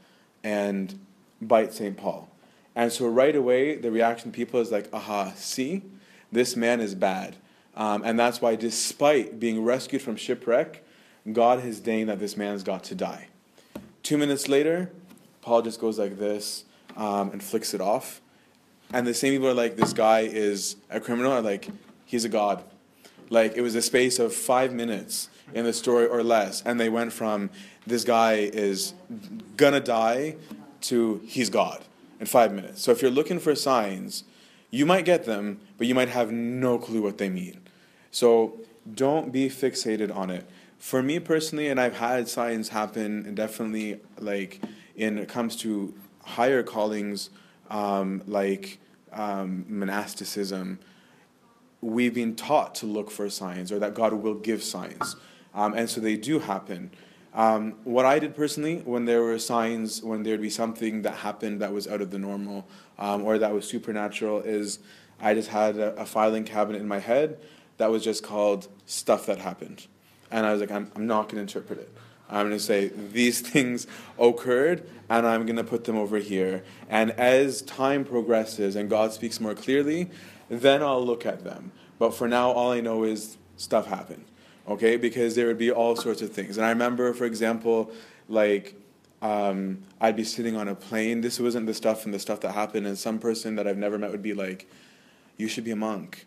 and bites St. Paul. And so right away, the reaction of people is like, aha, see, this man is bad. Um, and that's why, despite being rescued from shipwreck, God has deigned that this man's got to die. Two minutes later, Paul just goes like this um, and flicks it off and the same people are like, this guy is a criminal, or like, he's a god. Like, it was a space of five minutes in the story or less, and they went from this guy is gonna die to he's God in five minutes. So if you're looking for signs, you might get them, but you might have no clue what they mean. So don't be fixated on it. For me personally, and I've had signs happen, and definitely like in it comes to higher callings um, like um, monasticism, we've been taught to look for signs or that God will give signs. Um, and so they do happen. Um, what I did personally, when there were signs, when there'd be something that happened that was out of the normal um, or that was supernatural, is I just had a, a, filing cabinet in my head that was just called stuff that happened. And I was like, I'm, I'm not going to interpret it. I'm going to say these things occurred and I'm going to put them over here. And as time progresses and God speaks more clearly, then I'll look at them. But for now, all I know is stuff happened. Okay? Because there would be all sorts of things. And I remember, for example, like um, I'd be sitting on a plane. This wasn't the stuff and the stuff that happened. And some person that I've never met would be like, You should be a monk.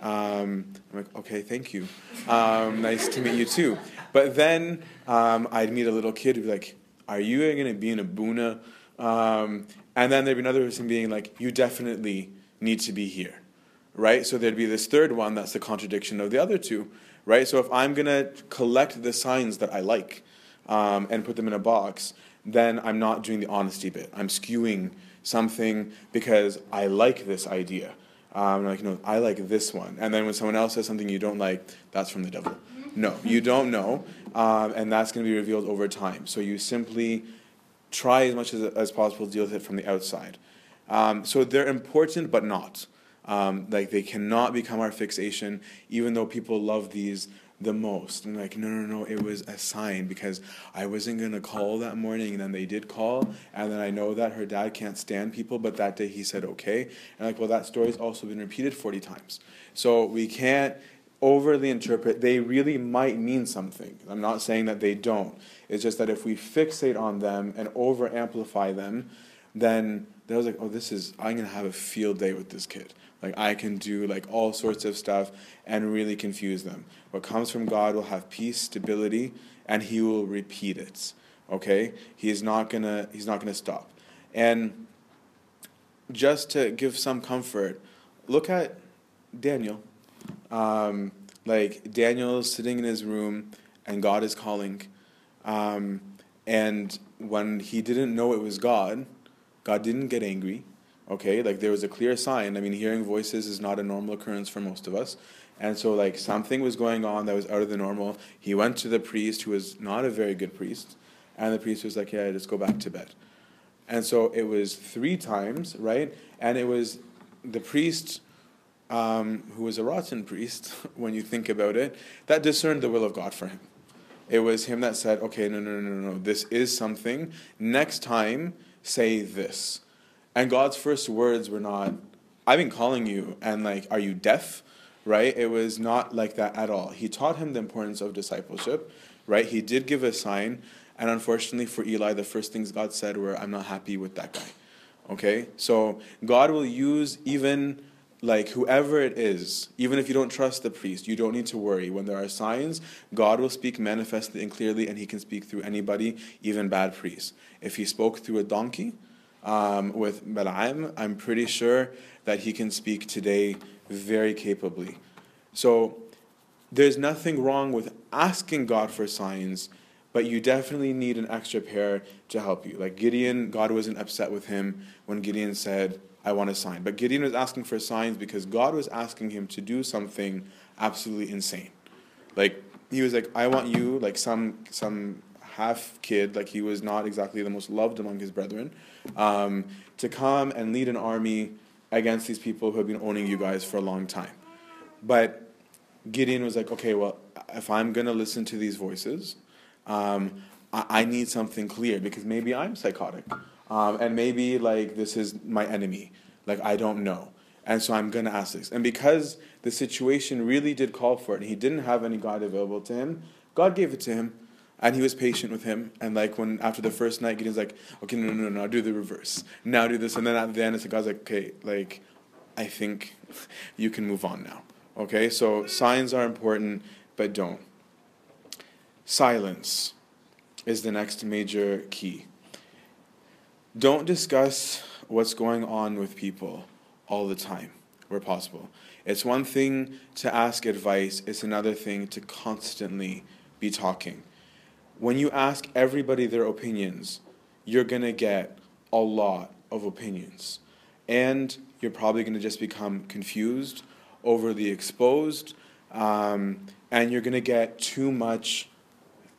Um, I'm like, okay, thank you. Um, nice to meet you too. But then um, I'd meet a little kid who'd be like, are you going to be in Abuna? Um, and then there'd be another person being like, you definitely need to be here, right? So there'd be this third one that's the contradiction of the other two, right? So if I'm to collect the signs that I like um, and put them in a box, then I'm not doing the honesty bit. I'm skewing something because I like this idea. Um, like, no, I like this one. And then when someone else says something you don't like, that's from the devil. No, you don't know. Um, and that's going to be revealed over time. So you simply try as much as, as possible to deal with it from the outside. Um, so they're important, but not. Um, like they cannot become our fixation, even though people love these the most. And like, no, no, no, it was a sign because I wasn't going to call that morning. And then they did call. And then I know that her dad can't stand people, but that day he said okay. And like, well, that story's also been repeated 40 times. So we can't overly interpret. They really might mean something. I'm not saying that they don't. It's just that if we fixate on them and over amplify them, then they was like, oh, this is, I'm to have a field day with this kid. Like I can do like all sorts of stuff and really confuse them. What comes from God will have peace, stability, and He will repeat it. Okay, He's not gonna He's not gonna stop. And just to give some comfort, look at Daniel. Um, like Daniel's sitting in his room, and God is calling. Um, and when he didn't know it was God, God didn't get angry. Okay, like there was a clear sign. I mean, hearing voices is not a normal occurrence for most of us. And so, like, something was going on that was out of the normal. He went to the priest, who was not a very good priest, and the priest was like, Yeah, just go back to bed. And so it was three times, right? And it was the priest, um, who was a rotten priest, when you think about it, that discerned the will of God for him. It was him that said, Okay, no, no, no, no, no, this is something. Next time, say this. And God's first words were not, I've been calling you, and like, are you deaf? right? It was not like that at all. He taught him the importance of discipleship, right? He did give a sign, and unfortunately for Eli, the first things God said were, I'm not happy with that guy. Okay? So God will use even like whoever it is, even if you don't trust the priest, you don't need to worry. When there are signs, God will speak manifestly and clearly, and He can speak through anybody, even bad priests. If He spoke through a donkey um, with Balaam, I'm pretty sure that He can speak today very capably. So there's nothing wrong with asking God for signs, but you definitely need an extra pair to help you. Like Gideon, God wasn't upset with him when Gideon said, I want a sign. But Gideon was asking for signs because God was asking him to do something absolutely insane. Like he was like, I want you, like some some half kid, like he was not exactly the most loved among his brethren, um, to come and lead an army against these people who have been owning you guys for a long time. But Gideon was like, okay, well, if I'm gonna listen to these voices, um, I, I need something clear because maybe I'm psychotic. Um, and maybe like this is my enemy. Like I don't know. And so I'm gonna ask this. And because the situation really did call for it, and he didn't have any God available to him, God gave it to him. And he was patient with him. And like when after the first night, Gideon's like, okay, no, no, no, no, do the reverse. Now do this. And then at the end, it's like God's like, okay, like, I think you can move on now. Okay, so signs are important, but don't. Silence is the next major key. Don't discuss what's going on with people all the time where possible. It's one thing to ask advice, it's another thing to constantly be talking. When you ask everybody their opinions, you're going to get a lot of opinions. And you're probably going to just become confused, overly exposed, um, and you're going to get too much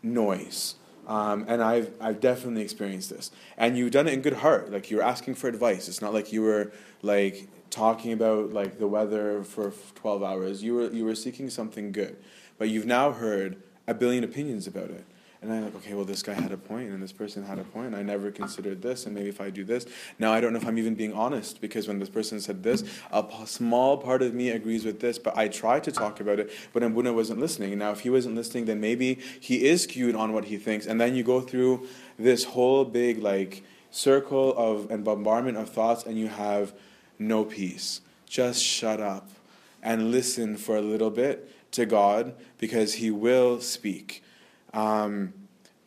noise. Um, and I've, I've definitely experienced this. And you've done it in good heart. Like you're asking for advice. It's not like you were like talking about like the weather for 12 hours. You were, you were seeking something good. But you've now heard a billion opinions about it. And I'm like, okay, well, this guy had a point, and this person had a point. I never considered this, and maybe if I do this, now I don't know if I'm even being honest because when this person said this, a small part of me agrees with this, but I tried to talk about it, but Abuna wasn't listening. Now, if he wasn't listening, then maybe he is skewed on what he thinks, and then you go through this whole big like circle of and bombardment of thoughts, and you have no peace. Just shut up and listen for a little bit to God because He will speak um,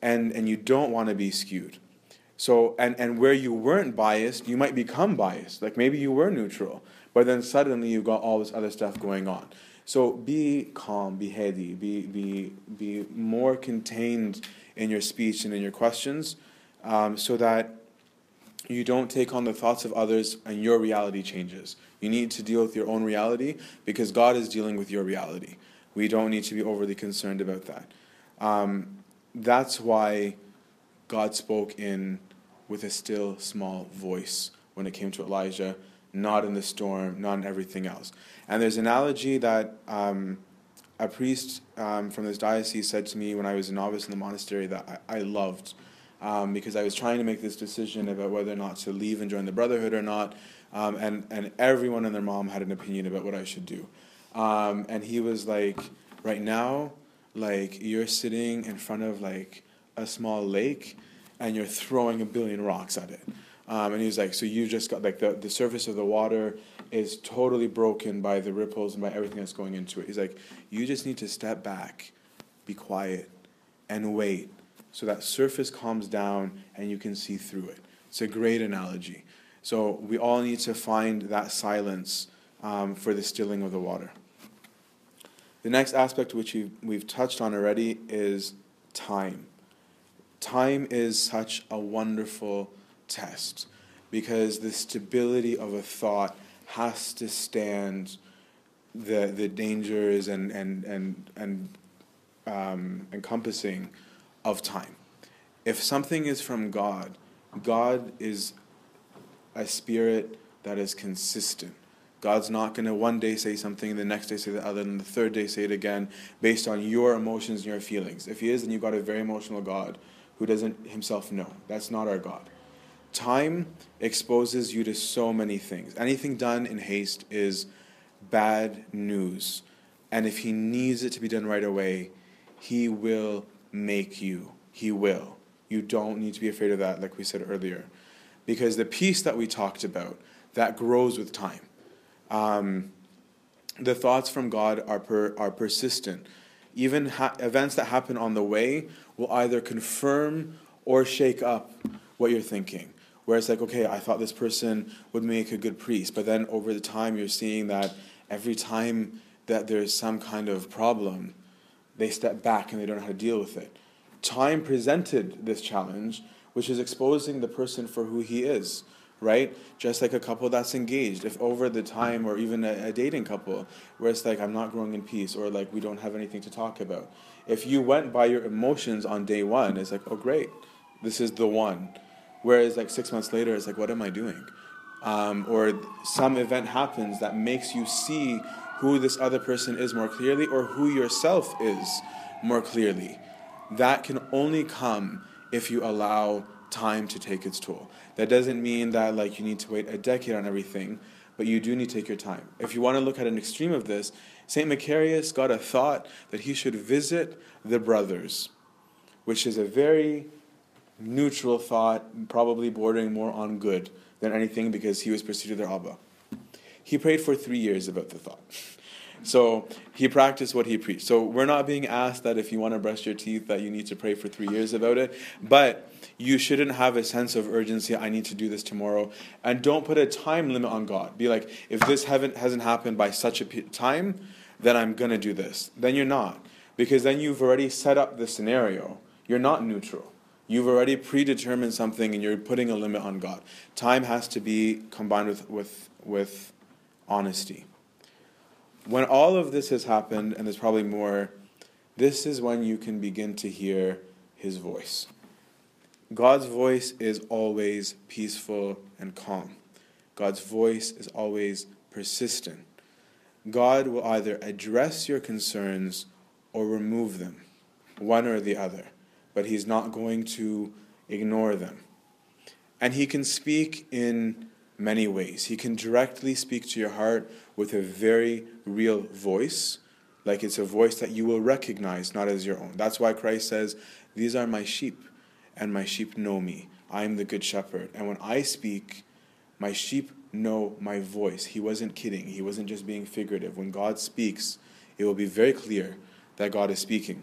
and and you don't want to be skewed. So and and where you weren't biased, you might become biased. Like maybe you were neutral, but then suddenly you've got all this other stuff going on. So be calm, be heady, be be be more contained in your speech and in your questions, um, so that you don't take on the thoughts of others and your reality changes. You need to deal with your own reality because God is dealing with your reality. We don't need to be overly concerned about that. Um, that's why God spoke in with a still small voice when it came to Elijah, not in the storm, not in everything else. And there's an analogy that um, a priest um, from this diocese said to me when I was a novice in the monastery that I, I loved. Um, because I was trying to make this decision about whether or not to leave and join the brotherhood or not, um, and and everyone and their mom had an opinion about what I should do, um, and he was like, right now, like you're sitting in front of like a small lake and you're throwing a billion rocks at it. Um, and he's like, so you just got like the, the surface of the water is totally broken by the ripples and by everything that's going into it. He's like, you just need to step back, be quiet, and wait so that surface calms down and you can see through it. It's a great analogy. So we all need to find that silence um, for the stilling of the water. The next aspect, which we've, we've touched on already, is time. Time is such a wonderful test because the stability of a thought has to stand the, the dangers and, and, and, and um, encompassing of time. If something is from God, God is a spirit that is consistent. God's not going to one day say something, the next day say the other, and the third day say it again based on your emotions and your feelings. If He is, then you've got a very emotional God who doesn't Himself know. That's not our God. Time exposes you to so many things. Anything done in haste is bad news And if He needs it to be done right away, He will make you. He will. You don't need to be afraid of that, like we said earlier. Because the peace that we talked about, that grows with time. Um, the thoughts from God are, per, are persistent. Even ha- events that happen on the way will either confirm or shake up what you're thinking. Where it's like, okay, I thought this person would make a good priest, but then over the time you're seeing that every time that there's some kind of problem, they step back and they don't know how to deal with it time presented this challenge, which is exposing the person for who he is, right? Just like a couple that's engaged. If over the time, or even a, a, dating couple, where it's like, I'm not growing in peace, or like, we don't have anything to talk about. If you went by your emotions on day one, it's like, oh, great, this is the one. Whereas, like, six months later, it's like, what am I doing? Um, or some event happens that makes you see who this other person is more clearly, or who yourself is more clearly that can only come if you allow time to take its toll. That doesn't mean that like you need to wait a decade on everything, but you do need to take your time. If you want to look at an extreme of this, St. Macarius got a thought that he should visit the brothers, which is a very neutral thought, probably bordering more on good than anything because he was pursued to their Abba. He prayed for three years about the thought. So he practiced what he preached. So we're not being asked that if you want to brush your teeth that you need to pray for three years about it, but you shouldn't have a sense of urgency. I need to do this tomorrow, and don't put a time limit on God. Be like, if this haven't hasn't happened by such a time, then I'm gonna do this. Then you're not, because then you've already set up the scenario. You're not neutral. You've already predetermined something, and you're putting a limit on God. Time has to be combined with with with honesty when all of this has happened, and there's probably more, this is when you can begin to hear his voice. God's voice is always peaceful and calm. God's voice is always persistent. God will either address your concerns or remove them, one or the other, but He's not going to ignore them. And He can speak in many ways. He can directly speak to your heart with a very real voice, like it's a voice that you will recognize, not as your own. That's why Christ says, These are my sheep, and my sheep know me. I am the good shepherd. And when I speak, my sheep know my voice. He wasn't kidding, he wasn't just being figurative. When God speaks, it will be very clear that God is speaking.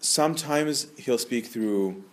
Sometimes he'll speak through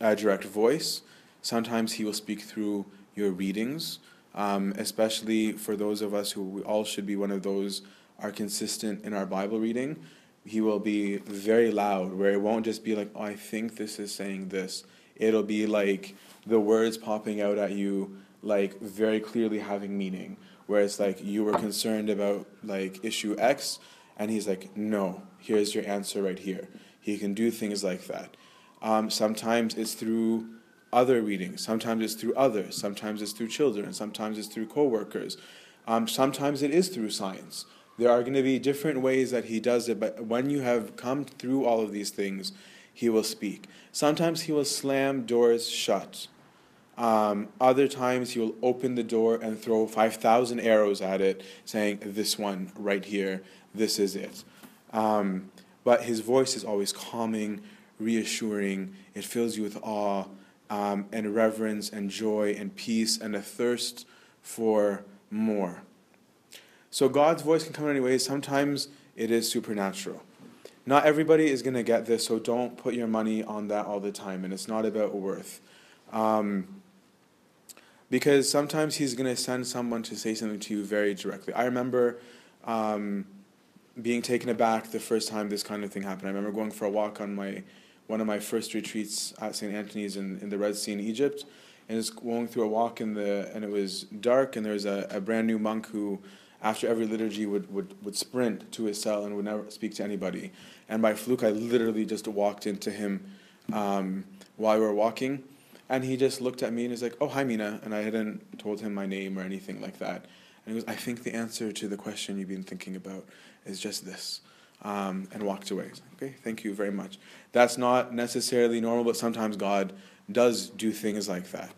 a direct voice, sometimes he will speak through your readings um, especially for those of us who all should be one of those are consistent in our Bible reading. He will be very loud, where it won't just be like, oh, I think this is saying this. It'll be like the words popping out at you, like very clearly having meaning. Where it's like you were concerned about like issue X, and he's like, no, here's your answer right here. He can do things like that. Um, sometimes it's through other readings. Sometimes it's through others. Sometimes it's through children. Sometimes it's through coworkers. Um, sometimes it is through science. There are going to be different ways that he does it, but when you have come through all of these things, he will speak. Sometimes he will slam doors shut. Um, other times he will open the door and throw 5,000 arrows at it, saying, This one right here, this is it. Um, but his voice is always calming, reassuring. It fills you with awe um, and reverence and joy and peace and a thirst for more. So God's voice can come in any ways. Sometimes it is supernatural. Not everybody is going to get this, so don't put your money on that all the time. And it's not about worth. Um, because sometimes He's going to send someone to say something to you very directly. I remember um, being taken aback the first time this kind of thing happened. I remember going for a walk on my one of my first retreats at St. Anthony's in, in the Red Sea in Egypt, and was going through a walk in the and it was dark, and there was a, a brand new monk who, after every liturgy, would, would, would sprint to his cell and would never speak to anybody. And by fluke, I literally just walked into him um, while we were walking, and he just looked at me and was like, "Oh, hi, Mina," and I hadn't told him my name or anything like that. And he goes, "I think the answer to the question you've been thinking about is just this." um, and walked away. Okay, thank you very much. That's not necessarily normal, but sometimes God does do things like that.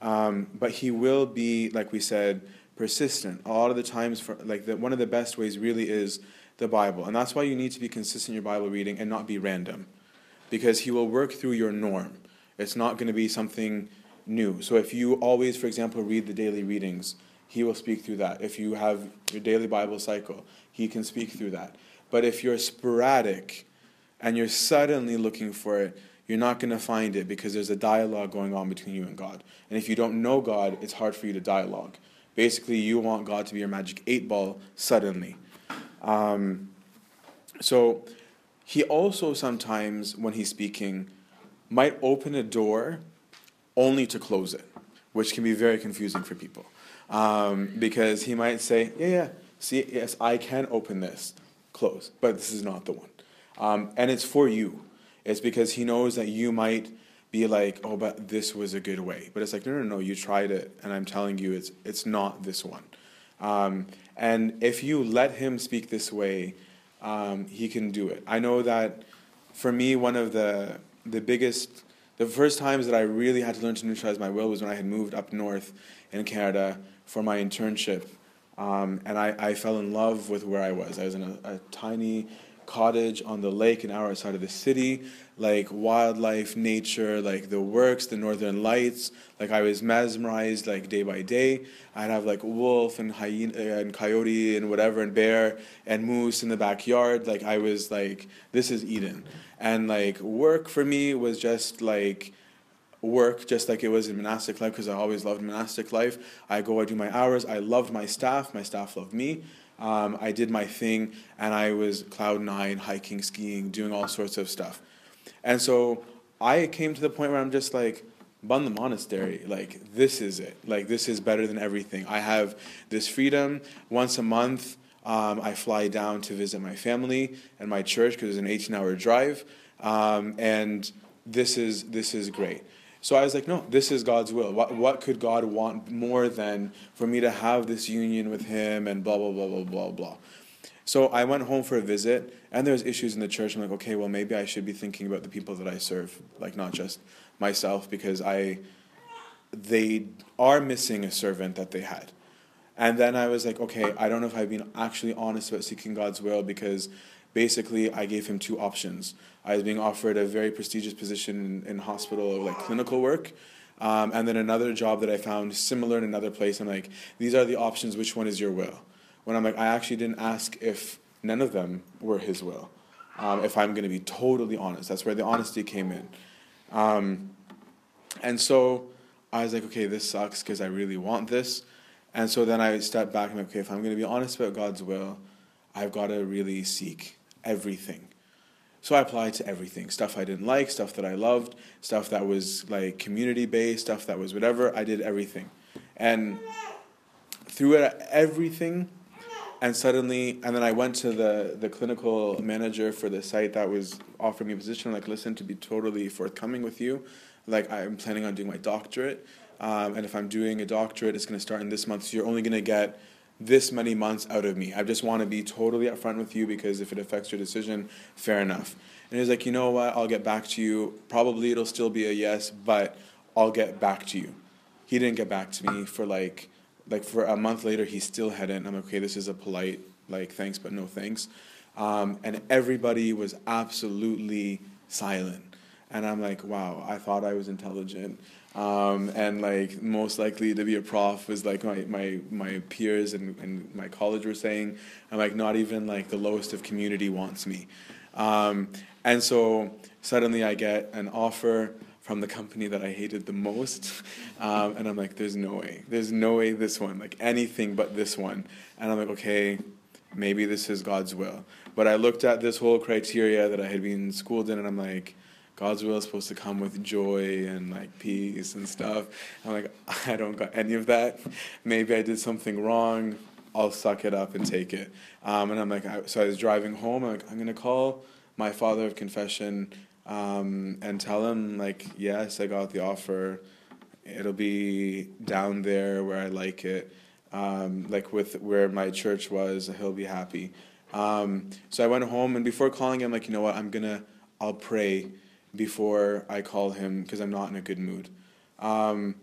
Um, but He will be, like we said, persistent. A lot of the times, for, like the, one of the best ways really is the Bible, and that's why you need to be consistent in your Bible reading and not be random, because He will work through your norm. It's not going to be something new. So if you always, for example, read the daily readings, He will speak through that. If you have your daily Bible cycle, He can speak through that. But if you're sporadic and you're suddenly looking for it, you're not going to find it because there's a dialogue going on between you and God. And if you don't know God, it's hard for you to dialogue. Basically, you want God to be your magic eight ball suddenly. Um, so he also sometimes, when he's speaking, might open a door only to close it, which can be very confusing for people. Um, because he might say, Yeah, yeah, see, yes, I can open this, close, but this is not the one. Um, and it's for you. It's because he knows that you might be like, oh, but this was a good way. But it's like, no, no, no, you tried it, and I'm telling you, it's it's not this one. Um, and if you let him speak this way, um, he can do it. I know that for me, one of the the biggest, the first times that I really had to learn to neutralize my will was when I had moved up north in Canada for my internship. Um, and I, I fell in love with where I was. I was in a, a tiny cottage on the lake an hour outside of the city, like wildlife, nature, like the works, the northern lights. Like I was mesmerized like day by day. I'd have like wolf and hyena uh, and coyote and whatever and bear and moose in the backyard. Like I was like, this is Eden. And like work for me was just like work just like it was in monastic life because I always loved monastic life. I go, I do my hours. I loved my staff. My staff loved me. Um, I did my thing, and I was cloud nine, hiking, skiing, doing all sorts of stuff. And so I came to the point where I'm just like, Bun the monastery, like this is it. Like this is better than everything. I have this freedom once a month. Um, I fly down to visit my family and my church because it's an 18-hour drive, um, and this is this is great. So I was like, no, this is God's will. What, what could God want more than for me to have this union with Him and blah, blah, blah, blah, blah, blah. So I went home for a visit, and there was issues in the church. I'm like, okay, well, maybe I should be thinking about the people that I serve, like not just myself, because I, they are missing a servant that they had. And then I was like, okay, I don't know if I've been actually honest about seeking God's will because basically I gave him two options. I was being offered a very prestigious position in, in hospital, like clinical work, um, and then another job that I found similar in another place. I'm like, these are the options. Which one is your will? When I'm like, I actually didn't ask if none of them were his will. Um, if I'm going to be totally honest, that's where the honesty came in. Um, and so I was like, okay, this sucks because I really want this. And so then I stepped back and I'm like, okay, if I'm going to be honest about God's will, I've got to really seek everything. So I applied to everything stuff I didn't like, stuff that I loved, stuff that was like community based, stuff that was whatever. I did everything. And through it, everything, and suddenly, and then I went to the, the clinical manager for the site that was offering me a position. Like, listen, to be totally forthcoming with you, like I'm planning on doing my doctorate, um, and if I'm doing a doctorate, it's going to start in this month. So you're only going to get this many months out of me. I just want to be totally upfront with you because if it affects your decision, fair enough. And he's like, you know what? I'll get back to you. Probably it'll still be a yes, but I'll get back to you. He didn't get back to me for like, like for a month later. He still hadn't. I'm like, okay. This is a polite like thanks, but no thanks. Um, and everybody was absolutely silent. And I'm like, wow. I thought I was intelligent. Um, and like most likely to be a prof was like my, my, my peers and, and my college were saying i'm like not even like the lowest of community wants me. Um, and so suddenly i get an offer from the company that i hated the most um, and i'm like there's no way. There's no way this one like anything but this one. And i'm like okay maybe this is god's will. But i looked at this whole criteria that i had been schooled in and i'm like God's will is supposed to come with joy and like peace and stuff. I'm like, I don't got any of that. Maybe I did something wrong. I'll suck it up and take it. Um, and I'm like, I, so I was driving home. I'm like, I'm gonna call my father of confession um, and tell him like, yes, I got the offer. It'll be down there where I like it, um, like with where my church was. He'll be happy. Um, so I went home and before calling him, like, you know what, I'm gonna, I'll pray before I call him because I'm not in a good mood. Um,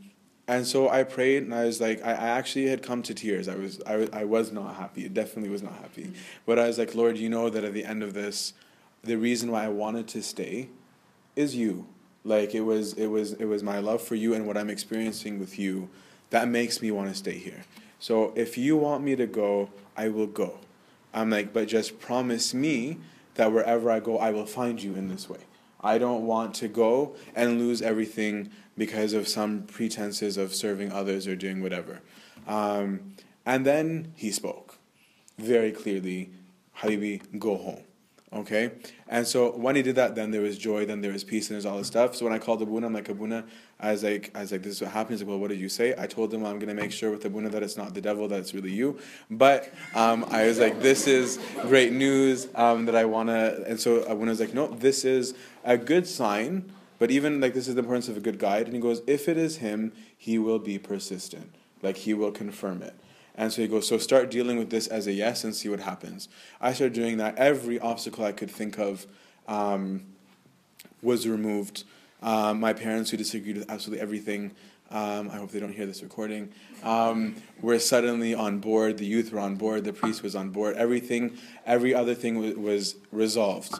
and so I prayed, and I was like, I, I actually had come to tears. I was, I, I was not happy. It definitely was not happy. But I was like, Lord, you know that at the end of this, the reason why I wanted to stay is you. Like it was, it was, it was my love for you and what I'm experiencing with you that makes me want to stay here. So if you want me to go, I will go. I'm like, but just promise me that wherever I go, I will find you in this way. I don't want to go and lose everything because of some pretenses of serving others or doing whatever. Um, and then he spoke very clearly, Habibi, go home. Okay? And so when he did that, then there was joy, then there was peace, and there's all this stuff. So when I called Abuna, I'm like, Abuna, I was like, I was like, this is what happens. Like, well, what did you say? I told him I'm gonna make sure with the Abuna that it's not the devil, that it's really you. But um, I was like, this is great news um, that I wanna. And so Abuna was like, no, this is a good sign. But even like this is the importance of a good guide. And he goes, if it is him, he will be persistent. Like he will confirm it. And so he goes, so start dealing with this as a yes and see what happens. I started doing that. Every obstacle I could think of um, was removed. Um, my parents, who disagreed with absolutely everything, um, I hope they don't hear this recording, um, were suddenly on board. The youth were on board. The priest was on board. Everything, every other thing was, was resolved.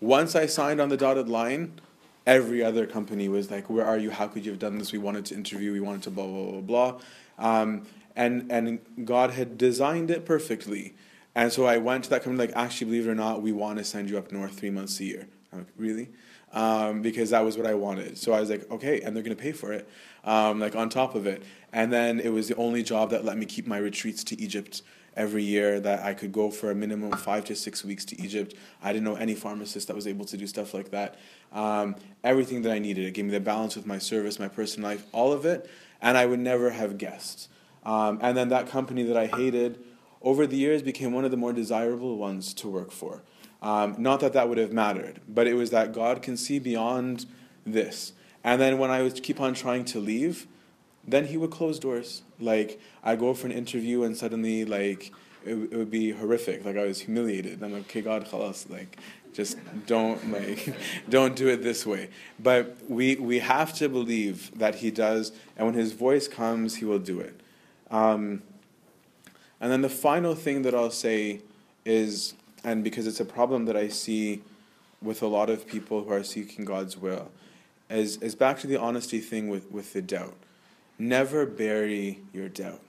Once I signed on the dotted line, every other company was like, "Where are you? How could you have done this? We wanted to interview. We wanted to blah blah blah blah." Um, and and God had designed it perfectly. And so I went to that company, like, actually, believe it or not, we want to send you up north three months a year. I'm like, really? Um, because that was what I wanted. So I was like, okay, and they're going to pay for it, um, like on top of it. And then it was the only job that let me keep my retreats to Egypt every year that I could go for a minimum five to six weeks to Egypt. I didn't know any pharmacist that was able to do stuff like that. Um, everything that I needed. It gave me the balance with my service, my personal life, all of it. And I would never have guessed. Um, and then that company that I hated over the years became one of the more desirable ones to work for. Um, not that that would have mattered, but it was that God can see beyond this. And then when I would keep on trying to leave, then he would close doors. Like I go for an interview and suddenly like it, it would be horrific. Like I was humiliated. I'm like, okay, God, khalas, like just don't like don't do it this way. But we we have to believe that he does, and when his voice comes, he will do it. Um, and then the final thing that I'll say is, and because it's a problem that I see with a lot of people who are seeking God's will, is, is back to the honesty thing with, with the doubt. Never bury your doubt.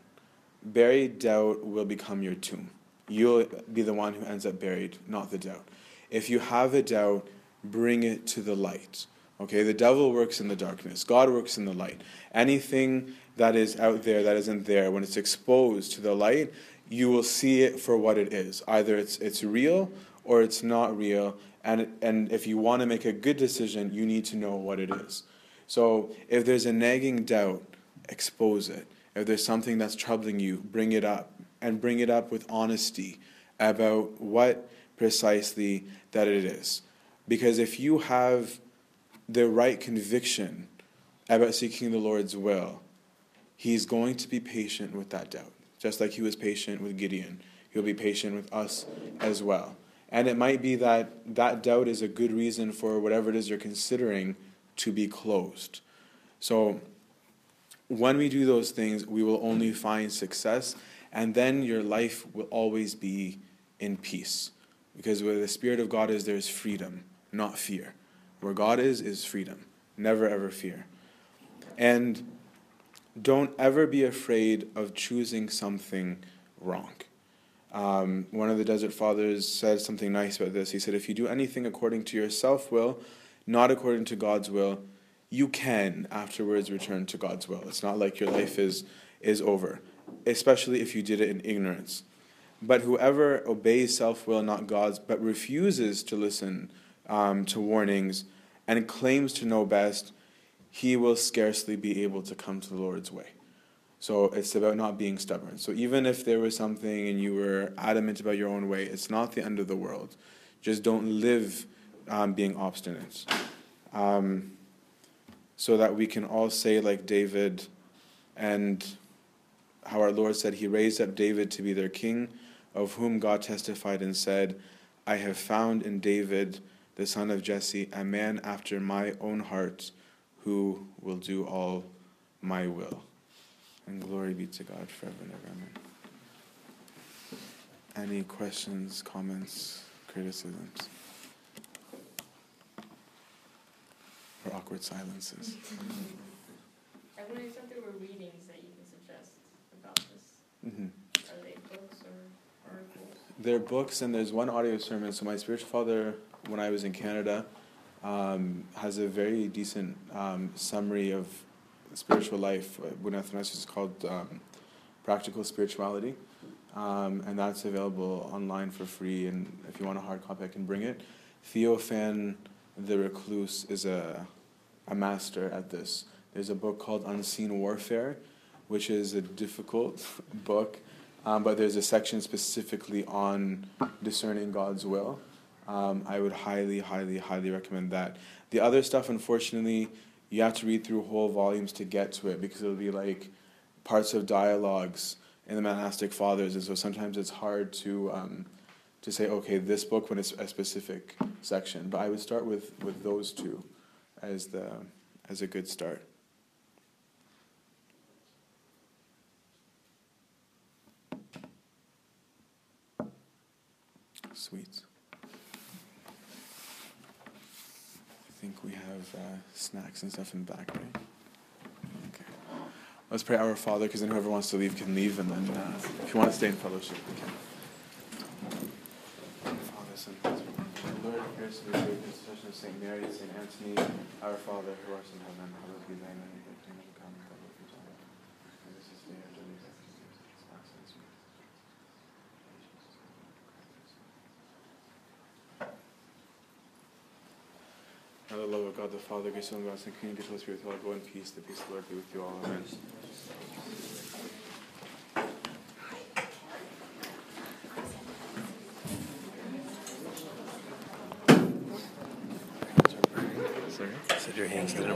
Buried doubt will become your tomb. You'll be the one who ends up buried, not the doubt. If you have a doubt, bring it to the light. Okay, the devil works in the darkness, God works in the light. Anything that is out there that isn't there, when it's exposed to the light, you will see it for what it is. Either it's, it's real or it's not real. And, and if you want to make a good decision, you need to know what it is. So if there's a nagging doubt, expose it. If there's something that's troubling you, bring it up. And bring it up with honesty about what precisely that it is. Because if you have the right conviction about seeking the Lord's will, He's going to be patient with that doubt, just like He was patient with Gideon. He'll be patient with us as well. And it might be that that doubt is a good reason for whatever it is you're considering to be closed. So, when we do those things, we will only find success, and then your life will always be in peace. Because where the Spirit of God is, there's freedom, not fear. Where God is, is freedom. Never ever fear. And don't ever be afraid of choosing something wrong. Um, one of the Desert Fathers said something nice about this. He said, If you do anything according to your self will, not according to God's will, you can afterwards return to God's will. It's not like your life is, is over, especially if you did it in ignorance. But whoever obeys self will, not God's, but refuses to listen um, to warnings and claims to know best, he will scarcely be able to come to the Lord's way. So it's about not being stubborn. So even if there was something and you were adamant about your own way, it's not the end of the world. Just don't live um, being obstinate. Um, so that we can all say, like David, and how our Lord said, He raised up David to be their king, of whom God testified and said, I have found in David, the son of Jesse, a man after my own heart who will do all my will. And glory be to God forever and ever. Amen. Any questions, comments, criticisms? Or awkward silences? I believe that there were readings that you can suggest about this. hmm Are they books or articles? There are books and there's one audio sermon. So my spiritual father, when I was in Canada, um, has a very decent um, summary of spiritual life. When Athanasius is called um, Practical Spirituality, um, and that's available online for free. And if you want a hard copy, I can bring it. Theophan the Recluse is a a master at this. There's a book called Unseen Warfare, which is a difficult book, um, but there's a section specifically on discerning God's will. Um, I would highly, highly, highly recommend that. The other stuff, unfortunately, you have to read through whole volumes to get to it because it'll be like parts of dialogues in the monastic fathers, and so sometimes it's hard to um, to say, okay, this book when it's a specific section. But I would start with with those two as the as a good start. Sweet. Think we have uh, snacks and stuff in the back, right? Okay. Let's pray our Father, because then whoever wants to leave can leave, and then uh, if you want to stay in fellowship, you can. Lord, great intercession of Saint Mary, Saint Anthony, our Father who art in heaven, hallowed be thy name. Thy kingdom come, thy will be done. Give us this day our daily bread, and forgive us our trespasses, Now the love of God the Father, grace of God, and communion of the Holy Spirit, all go in peace. The peace of the Lord be with you all. Amen. Sorry? Said your hands didn't